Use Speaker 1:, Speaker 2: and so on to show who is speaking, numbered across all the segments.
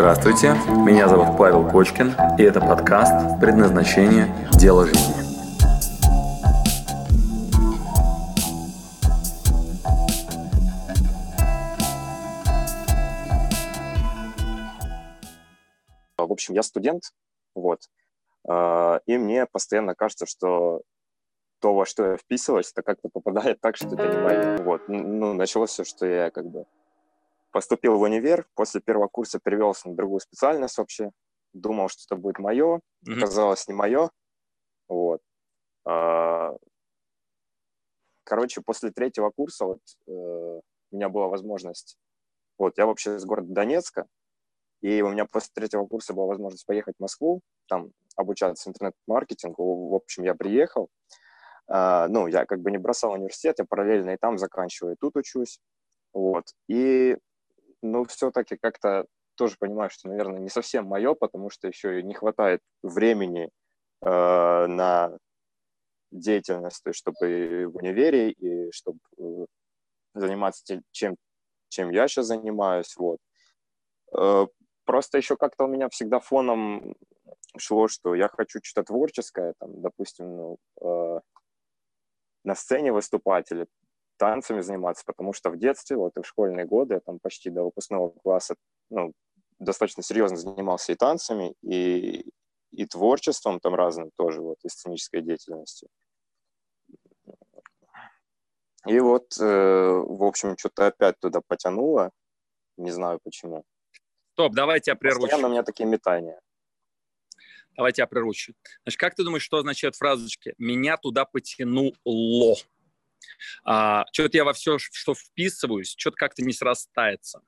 Speaker 1: Здравствуйте, меня зовут Павел Кочкин, и это подкаст «Предназначение. Дело жизни».
Speaker 2: В общем, я студент, вот, а, и мне постоянно кажется, что то, во что я вписываюсь, это как-то попадает так, что это не мое. Вот, ну, началось все, что я как бы Поступил в универ, после первого курса перевелся на другую специальность вообще. Думал, что это будет мое, mm-hmm. оказалось не мое. Вот. А, короче, после третьего курса вот э, у меня была возможность... Вот, я вообще из города Донецка, и у меня после третьего курса была возможность поехать в Москву, там обучаться интернет-маркетингу. В общем, я приехал. Uh, ну, я как бы не бросал университет, я параллельно и там заканчиваю, и тут учусь. Вот. И но все-таки как-то тоже понимаю, что, наверное, не совсем мое, потому что еще и не хватает времени э, на деятельность, то есть чтобы в универе, и чтобы э, заниматься тем, чем, чем я сейчас занимаюсь, вот. Э, просто еще как-то у меня всегда фоном шло, что я хочу что-то творческое, там, допустим, ну, э, на сцене выступать или танцами заниматься, потому что в детстве, вот и в школьные годы, я там почти до выпускного класса, ну, достаточно серьезно занимался и танцами, и, и творчеством там разным тоже, вот, и сценической деятельностью. И вот, э, в общем, что-то опять туда потянуло, не знаю почему.
Speaker 3: Стоп, давайте я прерву.
Speaker 2: Постоянно у меня такие метания.
Speaker 3: Давайте я прерву. Значит, как ты думаешь, что означает фразочки «меня туда потянуло»? А, что-то я во все, что вписываюсь, что-то как-то не срастается.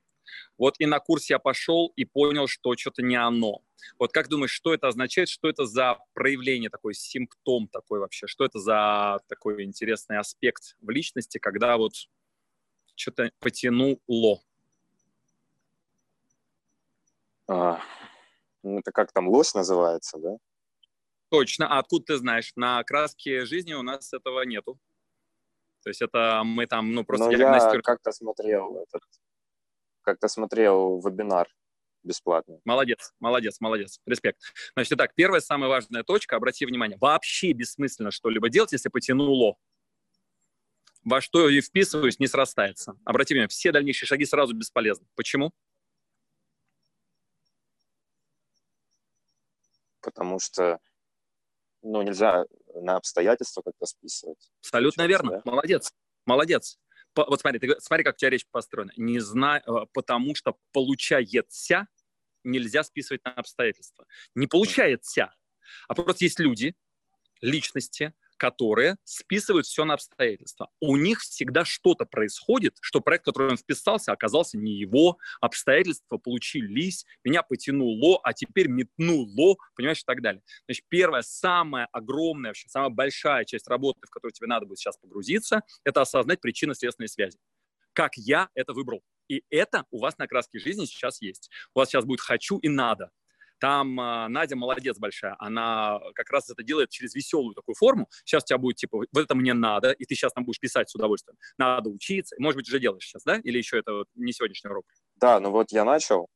Speaker 3: Вот и на курс я пошел и понял, что что-то не оно. Вот как думаешь, что это означает, что это за проявление, такой симптом такой вообще, что это за такой интересный аспект в личности, когда вот что-то потянуло?
Speaker 2: А, ну, это как там лось называется, да?
Speaker 3: Точно. А откуда ты знаешь? На краске жизни у нас этого нету. То есть это мы там, ну, просто...
Speaker 2: Но я как-то смотрел этот, как-то смотрел вебинар бесплатно.
Speaker 3: Молодец, молодец, молодец. Респект. Значит, итак, первая самая важная точка, обрати внимание, вообще бессмысленно что-либо делать, если потянуло. Во что и вписываюсь, не срастается. Обрати внимание, все дальнейшие шаги сразу бесполезны. Почему?
Speaker 2: Потому что, ну, нельзя на обстоятельства как-то списывать.
Speaker 3: Абсолютно верно. Да? Молодец. Молодец. По, вот смотри, ты, смотри, как у тебя речь построена. Не знаю, э, потому что получается нельзя списывать на обстоятельства. Не получается. А просто есть люди, личности, которые списывают все на обстоятельства. У них всегда что-то происходит, что проект, в который он вписался, оказался не его, обстоятельства получились, меня потянуло, а теперь метнуло, понимаешь, и так далее. Значит, первая, самая огромная, вообще, самая большая часть работы, в которую тебе надо будет сейчас погрузиться, это осознать причинно-следственные связи. Как я это выбрал. И это у вас на краске жизни сейчас есть. У вас сейчас будет «хочу» и «надо». Там э, Надя молодец большая, она как раз это делает через веселую такую форму. Сейчас у тебя будет типа, вот это мне надо, и ты сейчас там будешь писать с удовольствием. Надо учиться. Может быть, уже делаешь сейчас, да? Или еще это вот не сегодняшний урок?
Speaker 2: Да, ну вот я начал.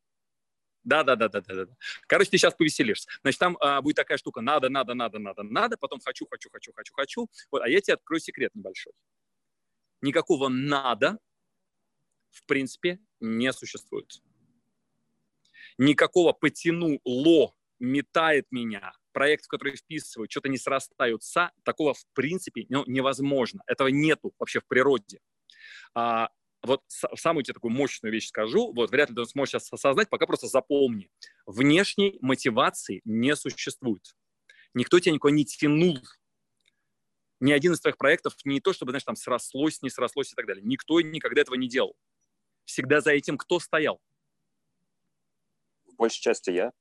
Speaker 3: Да, да, да, да, да, да. Короче, ты сейчас повеселишься. Значит, там а, будет такая штука: надо, надо, надо, надо, надо, потом хочу, хочу, хочу, хочу, хочу. Вот, а я тебе открою секрет небольшой. Никакого надо, в принципе, не существует никакого потянуло, метает меня, проект, в который вписываю, что-то не срастаются, такого в принципе ну, невозможно. Этого нету вообще в природе. А, вот самую тебе такую мощную вещь скажу, вот вряд ли ты сможешь сейчас осознать, пока просто запомни. Внешней мотивации не существует. Никто тебя никуда не тянул. Ни один из твоих проектов не то, чтобы, знаешь, там срослось, не срослось и так далее. Никто никогда этого не делал. Всегда за этим кто стоял?
Speaker 2: Большей части я.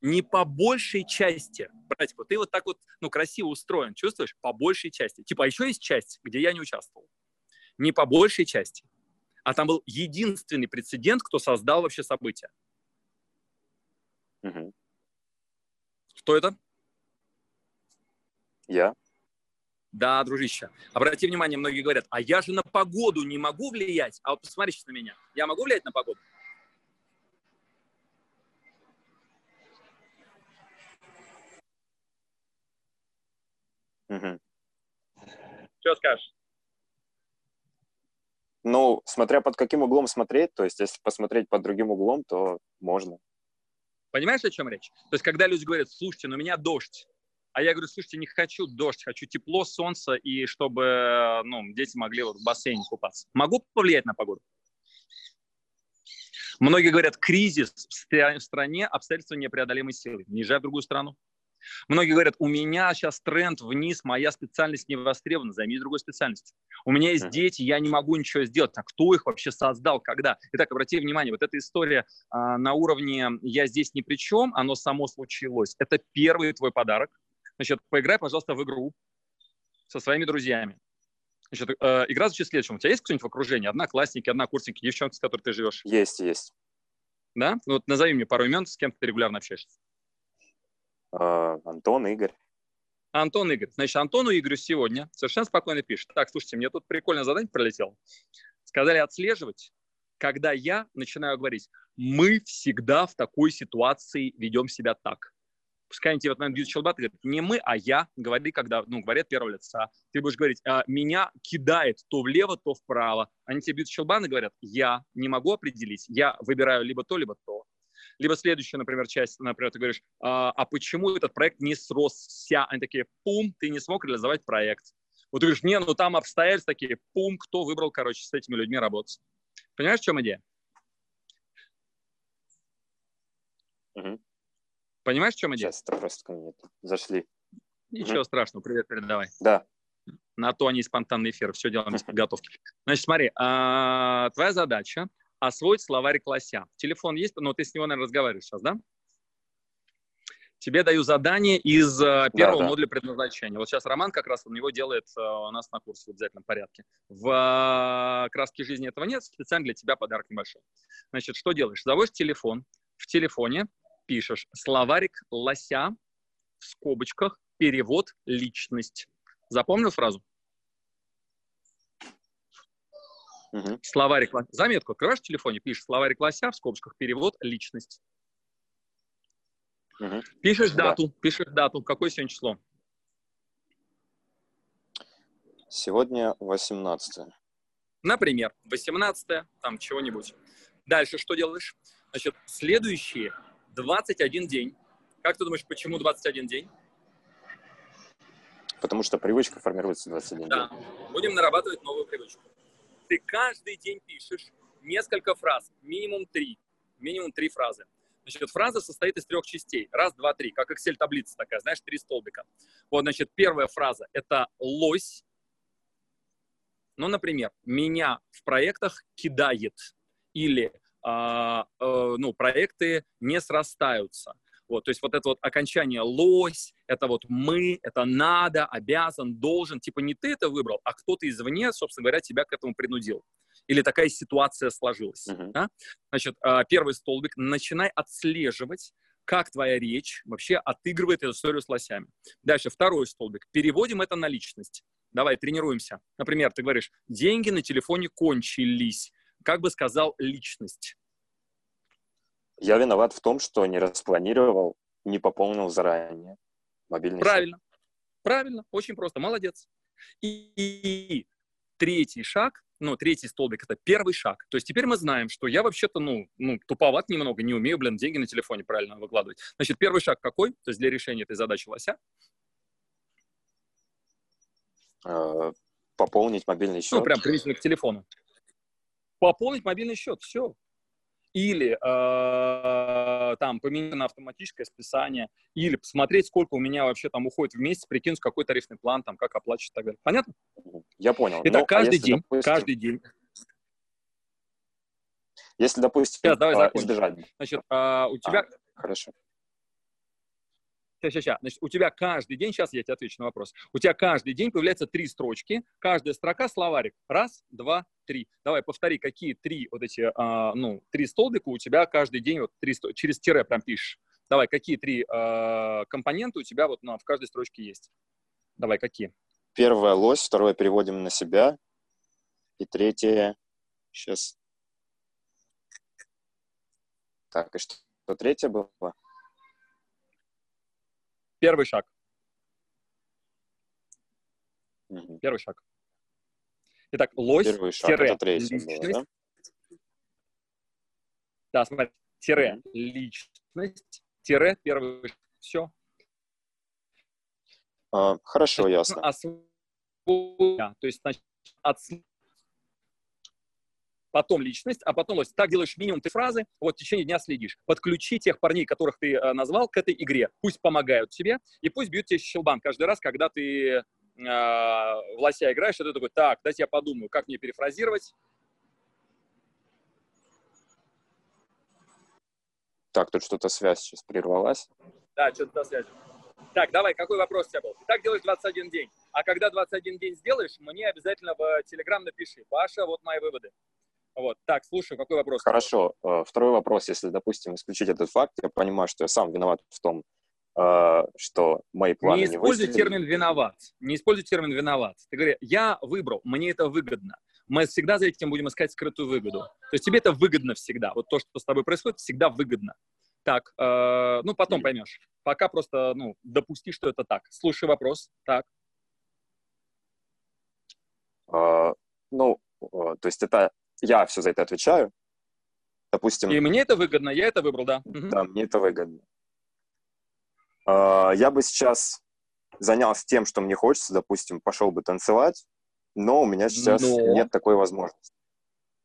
Speaker 3: Не по большей части, братик, вот ты вот так вот, ну, красиво устроен, чувствуешь? По большей части. Типа, а еще есть часть, где я не участвовал. Не по большей части. А там был единственный прецедент, кто создал вообще событие.
Speaker 2: Угу.
Speaker 3: Кто это?
Speaker 2: Я.
Speaker 3: Да, дружище. Обрати внимание, многие говорят, а я же на погоду не могу влиять. А вот посмотри сейчас на меня. Я могу влиять на погоду?
Speaker 2: Мгм.
Speaker 3: Что скажешь?
Speaker 2: Ну, смотря под каким углом смотреть, то есть если посмотреть под другим углом, то можно.
Speaker 3: Понимаешь, о чем речь? То есть, когда люди говорят, слушайте, ну у меня дождь, а я говорю, слушайте, не хочу дождь, хочу тепло, солнце, и чтобы ну, дети могли вот в бассейне купаться. Могу повлиять на погоду? Многие говорят, кризис в стране, обстоятельства непреодолимой силы. Не езжай в другую страну. Многие говорят, у меня сейчас тренд вниз, моя специальность не востребована, займись другой специальностью. У меня есть дети, я не могу ничего сделать. А кто их вообще создал, когда? Итак, обрати внимание, вот эта история а, на уровне «я здесь ни при чем», оно само случилось. Это первый твой подарок. Значит, поиграй, пожалуйста, в игру со своими друзьями. Значит, э, игра звучит следующим. У тебя есть кто-нибудь в окружении? Одноклассники, однокурсники, девчонки, с которой ты живешь?
Speaker 2: Есть, есть.
Speaker 3: Да? Ну, вот назови мне пару имен, с кем ты регулярно общаешься.
Speaker 2: А, Антон, Игорь.
Speaker 3: Антон Игорь. Значит, Антону Игорю сегодня совершенно спокойно пишет. Так, слушайте, мне тут прикольное задание пролетело. Сказали отслеживать, когда я начинаю говорить, мы всегда в такой ситуации ведем себя так. Пускай они тебе в этот момент бьют щелбат и говорят, не мы, а я. Говори, когда, ну, говорят первого лица. Ты будешь говорить, «А, меня кидает то влево, то вправо. Они тебе бьют щелбан и говорят, я не могу определить. Я выбираю либо то, либо то. Либо следующая, например, часть, например, ты говоришь, а, а почему этот проект не сросся? Они такие, пум, ты не смог реализовать проект. Вот ты говоришь, не, ну там обстоятельства такие, пум, кто выбрал, короче, с этими людьми работать. Понимаешь, в чем идея?
Speaker 2: Мгм.
Speaker 3: Понимаешь, в чем идея?
Speaker 2: Сейчас, это просто ко мне зашли.
Speaker 3: Ничего страшного, привет передавай.
Speaker 2: Да.
Speaker 3: На то они спонтанный эфир, все делаем без подготовки. Значит, смотри, а, твоя задача освоить словарь лося. Телефон есть, но ты с него, наверное, разговариваешь сейчас, да? Тебе даю задание из а, первого
Speaker 2: да.
Speaker 3: модуля предназначения. Вот сейчас Роман как раз у него делает а, у нас на курсе в обязательном порядке. В а, краске жизни этого нет, специально для тебя подарок небольшой. Значит, что делаешь? Заводишь телефон, в телефоне пишешь словарик лося в скобочках перевод личность. Запомнил фразу?
Speaker 2: Мгм.
Speaker 3: Словарик. Заметку открываешь в телефоне, пишешь словарик лося в скобочках перевод личность.
Speaker 2: Мгм.
Speaker 3: Пишешь
Speaker 2: Да.
Speaker 3: дату, пишешь дату. Какое сегодня число?
Speaker 2: Сегодня 18
Speaker 3: Например, 18 там чего-нибудь. Дальше что делаешь? Значит, следующие 21 день. Как ты думаешь, почему 21 день?
Speaker 2: Потому что привычка формируется 21
Speaker 3: Да.
Speaker 2: день.
Speaker 3: Будем нарабатывать новую привычку. Ты каждый день пишешь несколько фраз, минимум три. Минимум три фразы. Значит, фраза состоит из трех частей. Раз, два, три. Как Excel-таблица такая, знаешь, три столбика. Вот, значит, первая фраза – это лось. Ну, например, меня в проектах кидает. Или, а, э, ну, проекты не срастаются. Вот, то есть вот это вот окончание лось, это вот мы, это надо, обязан, должен. Типа не ты это выбрал, а кто-то извне, собственно говоря, тебя к этому принудил. Или такая ситуация сложилась.
Speaker 2: Мгм.
Speaker 3: да? Значит, а, первый столбик. Начинай отслеживать, как твоя речь вообще отыгрывает эту историю с лосями. Дальше, второй столбик. Переводим это на личность. Давай, тренируемся. Например, ты говоришь, деньги на телефоне кончились. Как бы сказал личность?
Speaker 2: Я виноват в том, что не распланировал, не пополнил заранее мобильный счет.
Speaker 3: Правильно. Правильно, очень просто, молодец. И, и третий шаг, ну, третий столбик, это первый шаг. То есть теперь мы знаем, что я вообще-то, ну, ну, туповат немного, не умею, блин, деньги на телефоне правильно выкладывать. Значит, первый шаг какой? То есть для решения этой задачи лося?
Speaker 2: Э, Пополнить мобильный счет.
Speaker 3: Ну, прям приблизительно к телефону. Пополнить мобильный счет, все. Или э, там поменять на автоматическое списание, или посмотреть, сколько у меня вообще там уходит в месяц, прикинуть, какой тарифный план, там, как оплачивать и так далее. Понятно?
Speaker 2: Я понял.
Speaker 3: Итак,
Speaker 2: Ну, а
Speaker 3: каждый
Speaker 2: если,
Speaker 3: день,
Speaker 2: допустим-
Speaker 3: каждый день.
Speaker 2: Если, допустим,
Speaker 3: Сейчас, давай
Speaker 2: а,
Speaker 3: закончим.
Speaker 2: избежать.
Speaker 3: Значит, а, у тебя
Speaker 2: Хорошо.
Speaker 3: Сейчас, сейчас, сейчас. Значит, у тебя каждый день, сейчас я тебе отвечу на вопрос, у тебя каждый день появляется три строчки, каждая строка словарик. Раз, два, три. Давай, повтори, какие три вот эти, а, ну, три столбика у тебя каждый день, вот три, через тире прям пишешь. Давай, какие три а, компонента у тебя вот ну, в каждой строчке есть? Давай, какие?
Speaker 2: Первое лось, второе переводим на себя. И третье... Сейчас. Так, и что, что третье было?
Speaker 3: Первый шаг. Первый шаг. Итак, лось,
Speaker 2: Первый шаг,
Speaker 3: тире,
Speaker 2: это
Speaker 3: личность.
Speaker 2: было, да?
Speaker 3: Да, смотри, тире, личность, тире, первый шаг. Все.
Speaker 2: А, хорошо, ясно.
Speaker 3: То есть, значит, от потом личность, а потом лось. Так делаешь минимум три фразы, вот в течение дня следишь. Подключи тех парней, которых ты э, назвал, к этой игре. Пусть помогают тебе, и пусть бьют тебе щелбан каждый раз, когда ты э, в лося играешь, и ты такой, так, дайте я подумаю, как мне перефразировать.
Speaker 2: Так, тут что-то связь сейчас прервалась.
Speaker 3: Да, что-то связь. Так, давай, какой вопрос у тебя был? Ты так делаешь 21 день. А когда 21 день сделаешь, мне обязательно в Телеграм напиши. Паша, вот мои выводы. Вот. Так, слушаю, какой вопрос?
Speaker 2: Хорошо. Э, Второй вопрос, если, допустим, исключить этот факт, я понимаю, что я сам виноват в том, что мои планы
Speaker 3: Не
Speaker 2: не,
Speaker 3: используй
Speaker 2: выстрелили.
Speaker 3: термин «виноват». Не используй термин «виноват». Ты говори, я выбрал, мне это выгодно. Мы всегда за этим будем искать скрытую выгоду. То есть тебе это выгодно всегда. Вот то, что с тобой происходит, всегда выгодно. Так, э, ну, потом поймешь. Пока просто, ну, допусти, что это так. Слушай вопрос. Так.
Speaker 2: Э, Ну, э, то есть это я все за это отвечаю. Допустим,
Speaker 3: И мне это выгодно, я это выбрал, да.
Speaker 2: Да, мне это выгодно. Э, Я бы сейчас занялся тем, что мне хочется, допустим, пошел бы танцевать, но у меня сейчас
Speaker 3: Но?
Speaker 2: нет такой возможности.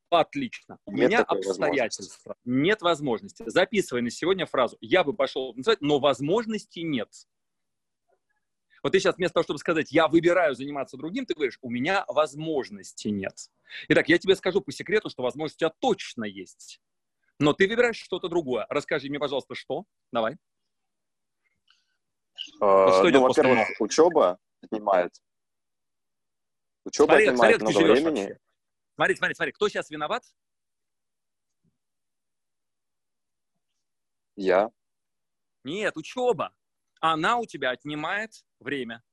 Speaker 3: Отлично. У
Speaker 2: Нет
Speaker 3: меня обстоятельства. Нет возможности. Записывай на сегодня фразу. Я бы пошел танцевать, но возможности нет. Вот ты сейчас вместо того, чтобы сказать, я выбираю заниматься другим, ты говоришь, у меня возможности нет. Итак, я тебе скажу по секрету, что возможность у тебя точно есть. Но ты выбираешь что-то другое. Расскажи мне, пожалуйста, что? Давай.
Speaker 2: Э,
Speaker 3: что идет
Speaker 2: Ну,
Speaker 3: после
Speaker 2: во-первых, учеба отнимает. Учеба
Speaker 3: Смотри,
Speaker 2: отнимает
Speaker 3: смотри,
Speaker 2: много времени.
Speaker 3: вообще. Смотри, смотри, смотри. Кто сейчас виноват?
Speaker 2: Я.
Speaker 3: Нет, учеба. Она у тебя отнимает время.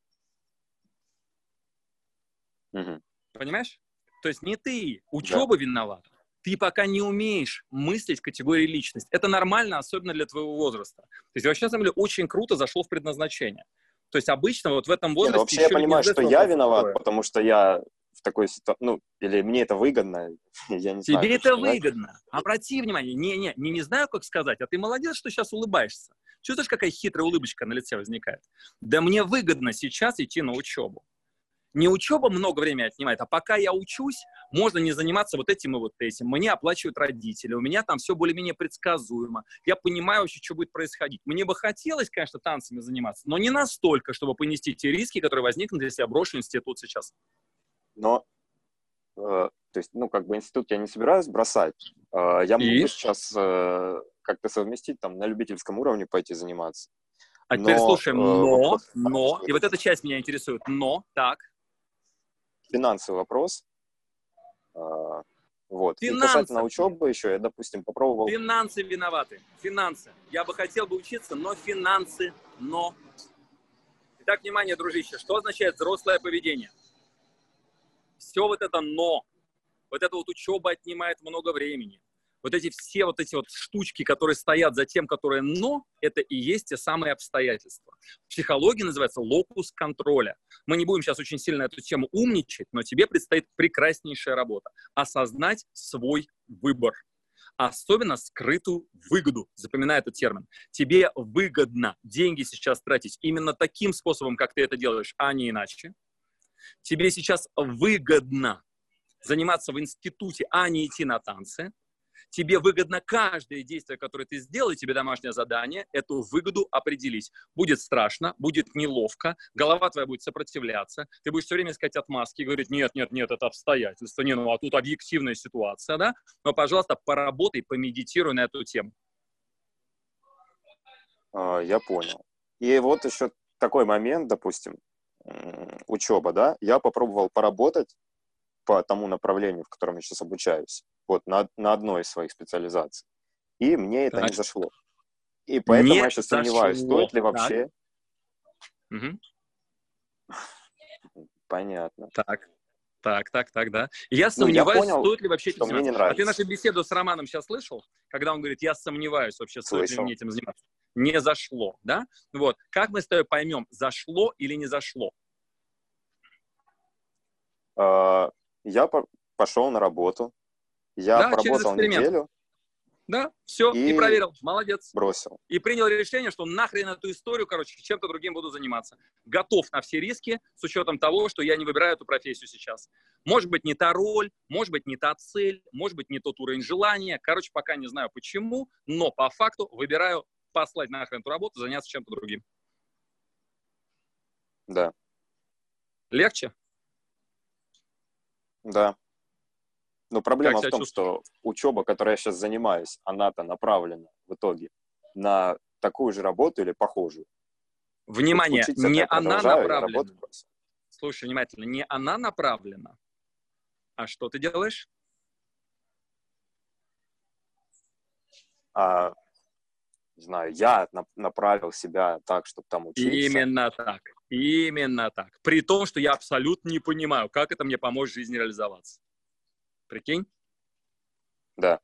Speaker 2: Мгм.
Speaker 3: Понимаешь? То есть не ты, учеба виновата. Ты пока не умеешь мыслить категории личность. Это нормально, особенно для твоего возраста. То есть вообще, на самом деле, очень круто зашло в предназначение. То есть обычно вот в этом
Speaker 2: Не,
Speaker 3: возрасте...
Speaker 2: ну, вообще я понимаю, что я виноват,
Speaker 3: такой.
Speaker 2: потому что я в такой ситуации, ну, или мне это выгодно, я не знаю.
Speaker 3: Тебе
Speaker 2: как
Speaker 3: это
Speaker 2: сказать.
Speaker 3: выгодно. Обрати внимание. Не, не, не, не знаю, как сказать, а ты молодец, что сейчас улыбаешься. Чувствуешь, какая хитрая улыбочка на лице возникает? Да мне выгодно сейчас идти на учебу. Не учеба много времени отнимает, а пока я учусь, можно не заниматься вот этим и вот этим. Мне оплачивают родители, у меня там все более-менее предсказуемо. Я понимаю вообще, что будет происходить. Мне бы хотелось, конечно, танцами заниматься, но не настолько, чтобы понести те риски, которые возникнут, если я брошу институт сейчас.
Speaker 2: Но, э, то есть, ну, как бы институт я не собираюсь бросать. Э, я
Speaker 3: И?
Speaker 2: могу сейчас э, как-то совместить, там, на любительском уровне пойти заниматься.
Speaker 3: А теперь
Speaker 2: Но,
Speaker 3: слушаем,
Speaker 2: э,
Speaker 3: но,
Speaker 2: вопрос в том,
Speaker 3: но, и вот эта часть меня интересует, но, так,
Speaker 2: Финансовый вопрос. Э, вот. И
Speaker 3: Финансовый.
Speaker 2: касательно учебы еще, я, допустим, попробовал...
Speaker 3: Финансы виноваты. Финансы. Я бы хотел бы учиться, но финансы, но. Итак, внимание, дружище, что означает взрослое поведение? Все вот это но. Вот эта вот учеба отнимает много времени. Вот эти все вот эти вот штучки, которые стоят за тем, которые но, это и есть те самые обстоятельства. В психологии называется локус контроля. Мы не будем сейчас очень сильно эту тему умничать, но тебе предстоит прекраснейшая работа. Осознать свой выбор особенно скрытую выгоду. Запоминай этот термин. Тебе выгодно деньги сейчас тратить именно таким способом, как ты это делаешь, а не иначе. Тебе сейчас выгодно заниматься в институте, а не идти на танцы. Тебе выгодно каждое действие, которое ты сделал, и тебе домашнее задание, эту выгоду определить. Будет страшно, будет неловко, голова твоя будет сопротивляться, ты будешь все время искать отмазки и говорить, нет, нет, нет, это обстоятельства, не, ну а тут объективная ситуация, да? Но, пожалуйста, поработай, помедитируй на эту тему.
Speaker 2: А, Я понял. И вот еще такой момент, допустим, учеба, да, я попробовал поработать по тому направлению, в котором я сейчас обучаюсь, вот на, на одной из своих специализаций. И мне это
Speaker 3: Так.
Speaker 2: не зашло. И поэтому
Speaker 3: Не
Speaker 2: я сейчас сомневаюсь,
Speaker 3: зашло.
Speaker 2: стоит ли вообще...
Speaker 3: Мгм.
Speaker 2: Понятно.
Speaker 3: Так, так, так, так, да. Я
Speaker 2: Ну, я
Speaker 3: сомневаюсь,
Speaker 2: понял,
Speaker 3: стоит ли вообще этим
Speaker 2: мне не
Speaker 3: заниматься. А ты
Speaker 2: нравится.
Speaker 3: нашу беседу с Романом сейчас слышал, когда он говорит, я сомневаюсь вообще, стоит ли
Speaker 2: Слышал.
Speaker 3: мне этим заниматься. Не зашло, да? Вот. Как мы с тобой поймем, зашло или не зашло?
Speaker 2: э, я по- пошел на работу, я
Speaker 3: Да,
Speaker 2: поработал
Speaker 3: эксперимент.
Speaker 2: неделю,
Speaker 3: Да, все, и...
Speaker 2: И-
Speaker 3: проверил. Молодец.
Speaker 2: бросил.
Speaker 3: И принял решение, что нахрен эту историю, короче, чем-то другим буду заниматься. Готов на все риски с учетом того, что я не выбираю эту профессию сейчас. Может быть, не та роль, может быть, не та цель, может быть, не тот уровень желания. Короче, пока не знаю почему, но по факту выбираю послать нахрен эту работу, заняться чем-то другим.
Speaker 2: Да,
Speaker 3: Легче?
Speaker 2: да. Но проблема
Speaker 3: себя
Speaker 2: в том, что учеба, которой я сейчас занимаюсь, она-то направлена в итоге на такую же работу или похожую.
Speaker 3: Внимание,
Speaker 2: Учиться
Speaker 3: не она направлена. Слушай внимательно, не она направлена. А что ты делаешь?
Speaker 2: А, не знаю, я на- направил себя так, чтобы там учиться.
Speaker 3: Именно так. Именно так. При том, что я абсолютно не понимаю, как это мне поможет в жизни реализоваться. Прикинь?
Speaker 2: Да.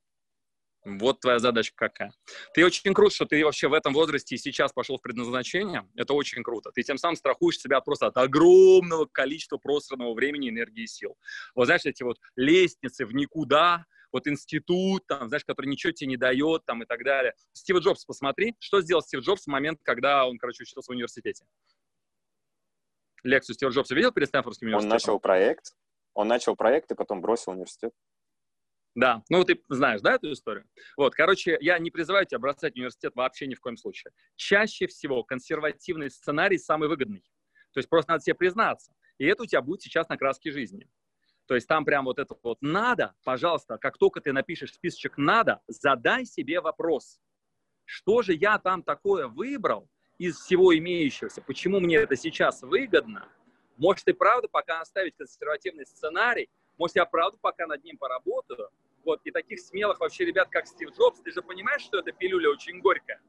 Speaker 3: Вот твоя задача какая. Ты очень круто, что ты вообще в этом возрасте и сейчас пошел в предназначение. Это очень круто. Ты тем самым страхуешь себя просто от огромного количества просранного времени, энергии и сил. Вот знаешь, эти вот лестницы в никуда, вот институт, там, знаешь, который ничего тебе не дает, там, и так далее. Стив Джобс, посмотри, что сделал Стив Джобс в момент, когда он, короче, учился в университете. Лекцию Стива Джобса видел перед Стэнфордским
Speaker 2: Он
Speaker 3: университетом?
Speaker 2: начал проект, он начал проект и потом бросил университет.
Speaker 3: Да, ну ты знаешь, да, эту историю? Вот, короче, я не призываю тебя бросать университет вообще ни в коем случае. Чаще всего консервативный сценарий самый выгодный. То есть просто надо себе признаться. И это у тебя будет сейчас на краске жизни. То есть там прям вот это вот надо, пожалуйста, как только ты напишешь списочек надо, задай себе вопрос. Что же я там такое выбрал из всего имеющегося? Почему мне это сейчас выгодно? Может и правда пока оставить консервативный сценарий, может я правда пока над ним поработаю. Вот, и таких смелых вообще ребят, как Стив Джобс, ты же понимаешь, что эта пилюля очень горькая?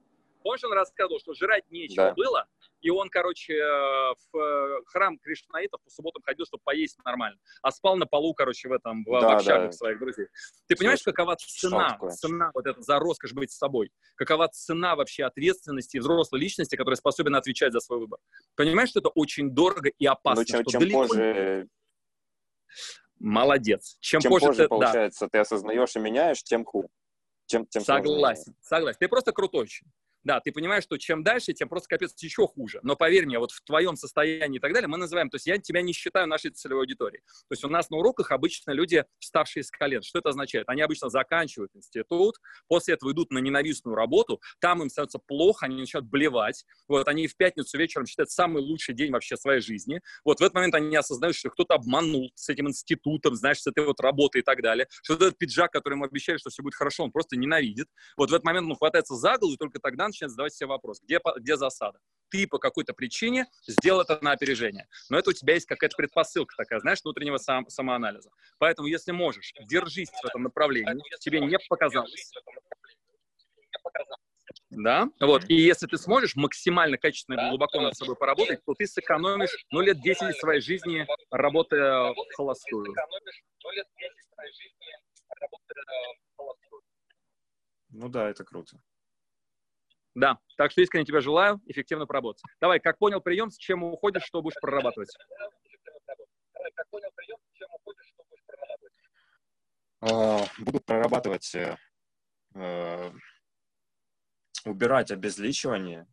Speaker 3: Помнишь, он рассказывал, что жрать нечего
Speaker 2: Да.
Speaker 3: было, и он, короче, э, в э, храм Кришнаитов по субботам ходил, чтобы поесть нормально, а спал на полу, короче, в этом, в, в
Speaker 2: Да,
Speaker 3: общагах
Speaker 2: да.
Speaker 3: своих друзей. Ты понимаешь, какова цена, цена вот эта за роскошь быть с собой? Какова цена вообще ответственности взрослой личности, которая способна отвечать за свой выбор? Понимаешь, что это очень дорого и опасно?
Speaker 2: Но чем,
Speaker 3: что
Speaker 2: чем
Speaker 3: далеко
Speaker 2: позже,
Speaker 3: Молодец. Чем,
Speaker 2: чем
Speaker 3: позже,
Speaker 2: позже,
Speaker 3: ты, да,
Speaker 2: получается, ты осознаешь и меняешь, тем хуже. Тем, тем сложнее.
Speaker 3: Согласен, согласен. Ты просто крутой очень. Да, ты понимаешь, что чем дальше, тем просто капец еще хуже. Но поверь мне, вот в твоем состоянии и так далее мы называем, то есть я тебя не считаю нашей целевой аудиторией. То есть у нас на уроках обычно люди, вставшие с колен. Что это означает? Они обычно заканчивают институт, после этого идут на ненавистную работу, там им становится плохо, они начинают блевать. Вот они в пятницу вечером считают самый лучший день вообще своей жизни. Вот в этот момент они осознают, что кто-то обманул с этим институтом, знаешь, с этой вот работой и так далее. Что этот пиджак, который ему обещали, что все будет хорошо, он просто ненавидит. Вот в этот момент он хватается за голову и только тогда начинает задавать себе вопрос, где, где засада. Ты по какой-то причине сделал это на опережение. Но это у тебя есть какая-то предпосылка такая, знаешь, внутреннего сам, самоанализа. Поэтому, если можешь, держись в этом направлении, тебе не показалось. Да, вот. И если ты сможешь максимально качественно и глубоко над собой поработать, то ты сэкономишь, ну, лет 10 из своей жизни, работая в холостую.
Speaker 2: Ну да, это круто.
Speaker 3: Да, так что искренне тебе желаю эффективно поработать. Давай, как понял прием, с чем уходишь, что будешь прорабатывать?
Speaker 2: А, Буду прорабатывать, э, э, убирать обезличивание,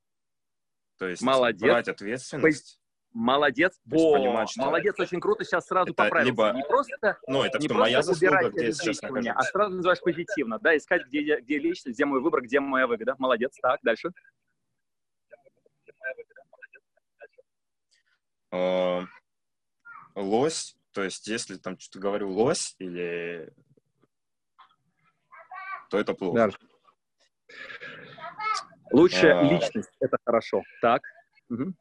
Speaker 2: то есть
Speaker 3: Молодец.
Speaker 2: брать ответственность.
Speaker 3: Молодец. Во,
Speaker 2: понимать, что
Speaker 3: молодец, очень круто, сейчас сразу
Speaker 2: это
Speaker 3: поправился.
Speaker 2: либо-
Speaker 3: Не просто,
Speaker 2: Ну, это
Speaker 3: не
Speaker 2: что, моя
Speaker 3: просто
Speaker 2: заслуга,
Speaker 3: убирать
Speaker 2: где я сейчас
Speaker 3: обезличивание, а
Speaker 2: нахожусь.
Speaker 3: сразу называешь позитивно, да, искать, где, где личность, где мой выбор, где моя выгода. Молодец, так, дальше.
Speaker 2: Э, Лось, то есть если там что-то говорю лось или то это плохо.
Speaker 3: Дальше. Лучшая
Speaker 2: А.
Speaker 3: личность, это хорошо. Так. Мгм.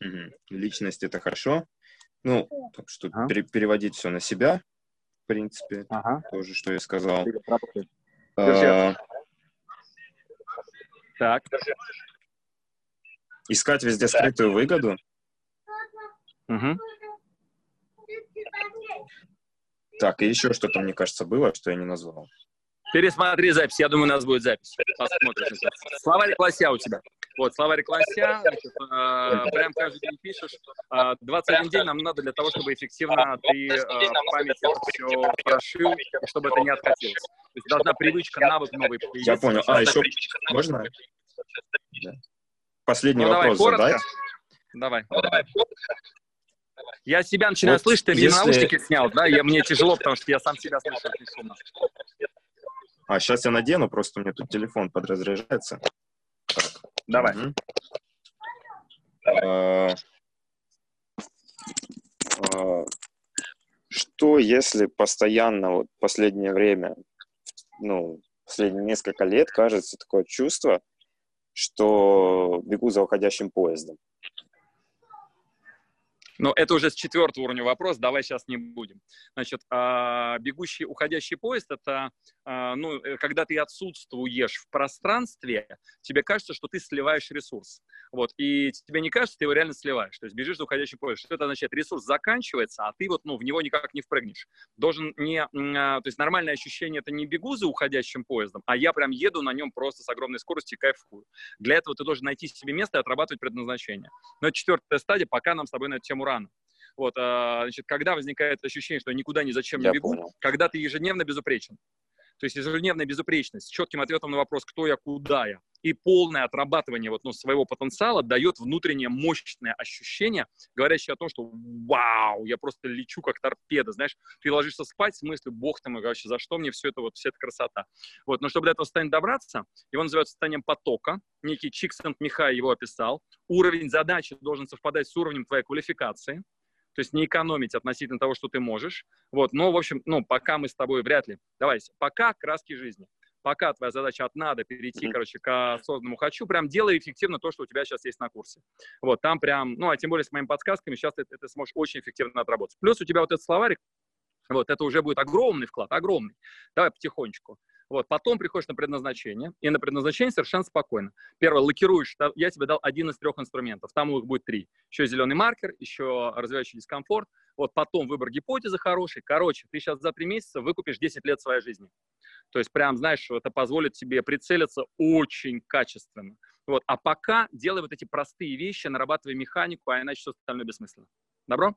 Speaker 2: Мгм. Личность это хорошо. Ну, так что
Speaker 3: Ага.
Speaker 2: пере- переводить все на себя, в принципе,
Speaker 3: Ага.
Speaker 2: тоже, что я сказал. Э,
Speaker 3: Так.
Speaker 2: Искать везде скрытую выгоду.
Speaker 3: Мгм.
Speaker 2: Так, и еще что-то, мне кажется, было, что я не назвал.
Speaker 3: Пересмотри запись. Я думаю, у нас будет запись. Посмотрим. Словарь лося у тебя. Вот, словарь Лося, значит, э, прям каждый день пишешь. Э, 21 день нам надо для того, чтобы эффективно ты э, в памяти все прошил, и чтобы это не откатилось. То есть должна привычка, навык новый появиться.
Speaker 2: Я понял. А, еще можно? Да. Последний
Speaker 3: Ну, давай,
Speaker 2: вопрос
Speaker 3: коротко.
Speaker 2: задать.
Speaker 3: Давай. Я себя начинаю
Speaker 2: Вот
Speaker 3: слышать, ты
Speaker 2: если-
Speaker 3: наушники снял, да? Я, мне тяжело, потому что я сам себя слышу.
Speaker 2: А, сейчас я надену, просто у меня тут телефон подразряжается.
Speaker 3: Давай.
Speaker 2: А, Что если постоянно, вот последнее время, ну, последние несколько лет, кажется такое чувство, что бегу за уходящим поездом?
Speaker 3: Но это уже с четвертого уровня вопрос, давай сейчас не будем. Значит, а, бегущий, уходящий поезд — это, а, ну, э, когда ты отсутствуешь в пространстве, тебе кажется, что ты сливаешь ресурс. Вот, и тебе не кажется, ты его реально сливаешь. То есть бежишь за уходящий поезд. Что это означает? Ресурс заканчивается, а ты вот, ну, в него никак не впрыгнешь. Должен не... а, То есть нормальное ощущение — это не бегу за уходящим поездом, а я прям еду на нем просто с огромной скоростью и кайфую. Для этого ты должен найти себе место и отрабатывать предназначение. Но четвертая стадия, пока нам с тобой на эту тему рано. Вот, а, значит, когда возникает ощущение, что никуда ни зачем не бегу,
Speaker 2: понял.
Speaker 3: когда ты ежедневно безупречен. То есть ежедневная безупречность с четким ответом на вопрос, кто я, куда я, и полное отрабатывание вот, ну, своего потенциала дает внутреннее мощное ощущение, говорящее о том, что вау, я просто лечу как торпеда, знаешь, ты ложишься спать с мыслью, бог ты мой, вообще, за что мне все это, вот, вся эта красота. Вот, но чтобы до этого состояния добраться, его называют состоянием потока, некий Чиксент Михай его описал, уровень задачи должен совпадать с уровнем твоей квалификации, то есть не экономить относительно того, что ты можешь. Вот, но, в общем, ну, пока мы с тобой вряд ли. Давай, пока краски жизни. Пока твоя задача от надо перейти,
Speaker 2: Мгм.
Speaker 3: короче, к осознанному хочу, прям делай эффективно то, что у тебя сейчас есть на курсе. Вот, там прям, ну, а тем более с моими подсказками сейчас ты, ты сможешь очень эффективно отработать. Плюс у тебя вот этот словарик, вот, это уже будет огромный вклад, огромный. Давай потихонечку. Вот, потом приходишь на предназначение, и на предназначение совершенно спокойно. Первое, лакируешь, я тебе дал один из трех инструментов, там их будет три. Еще зеленый маркер, еще развивающий дискомфорт, вот потом выбор гипотезы хороший. Короче, ты сейчас за три месяца выкупишь 10 лет своей жизни. То есть прям, знаешь, это позволит тебе прицелиться очень качественно. Вот. А пока делай вот эти простые вещи, нарабатывай механику, а иначе все остальное бессмысленно. Добро?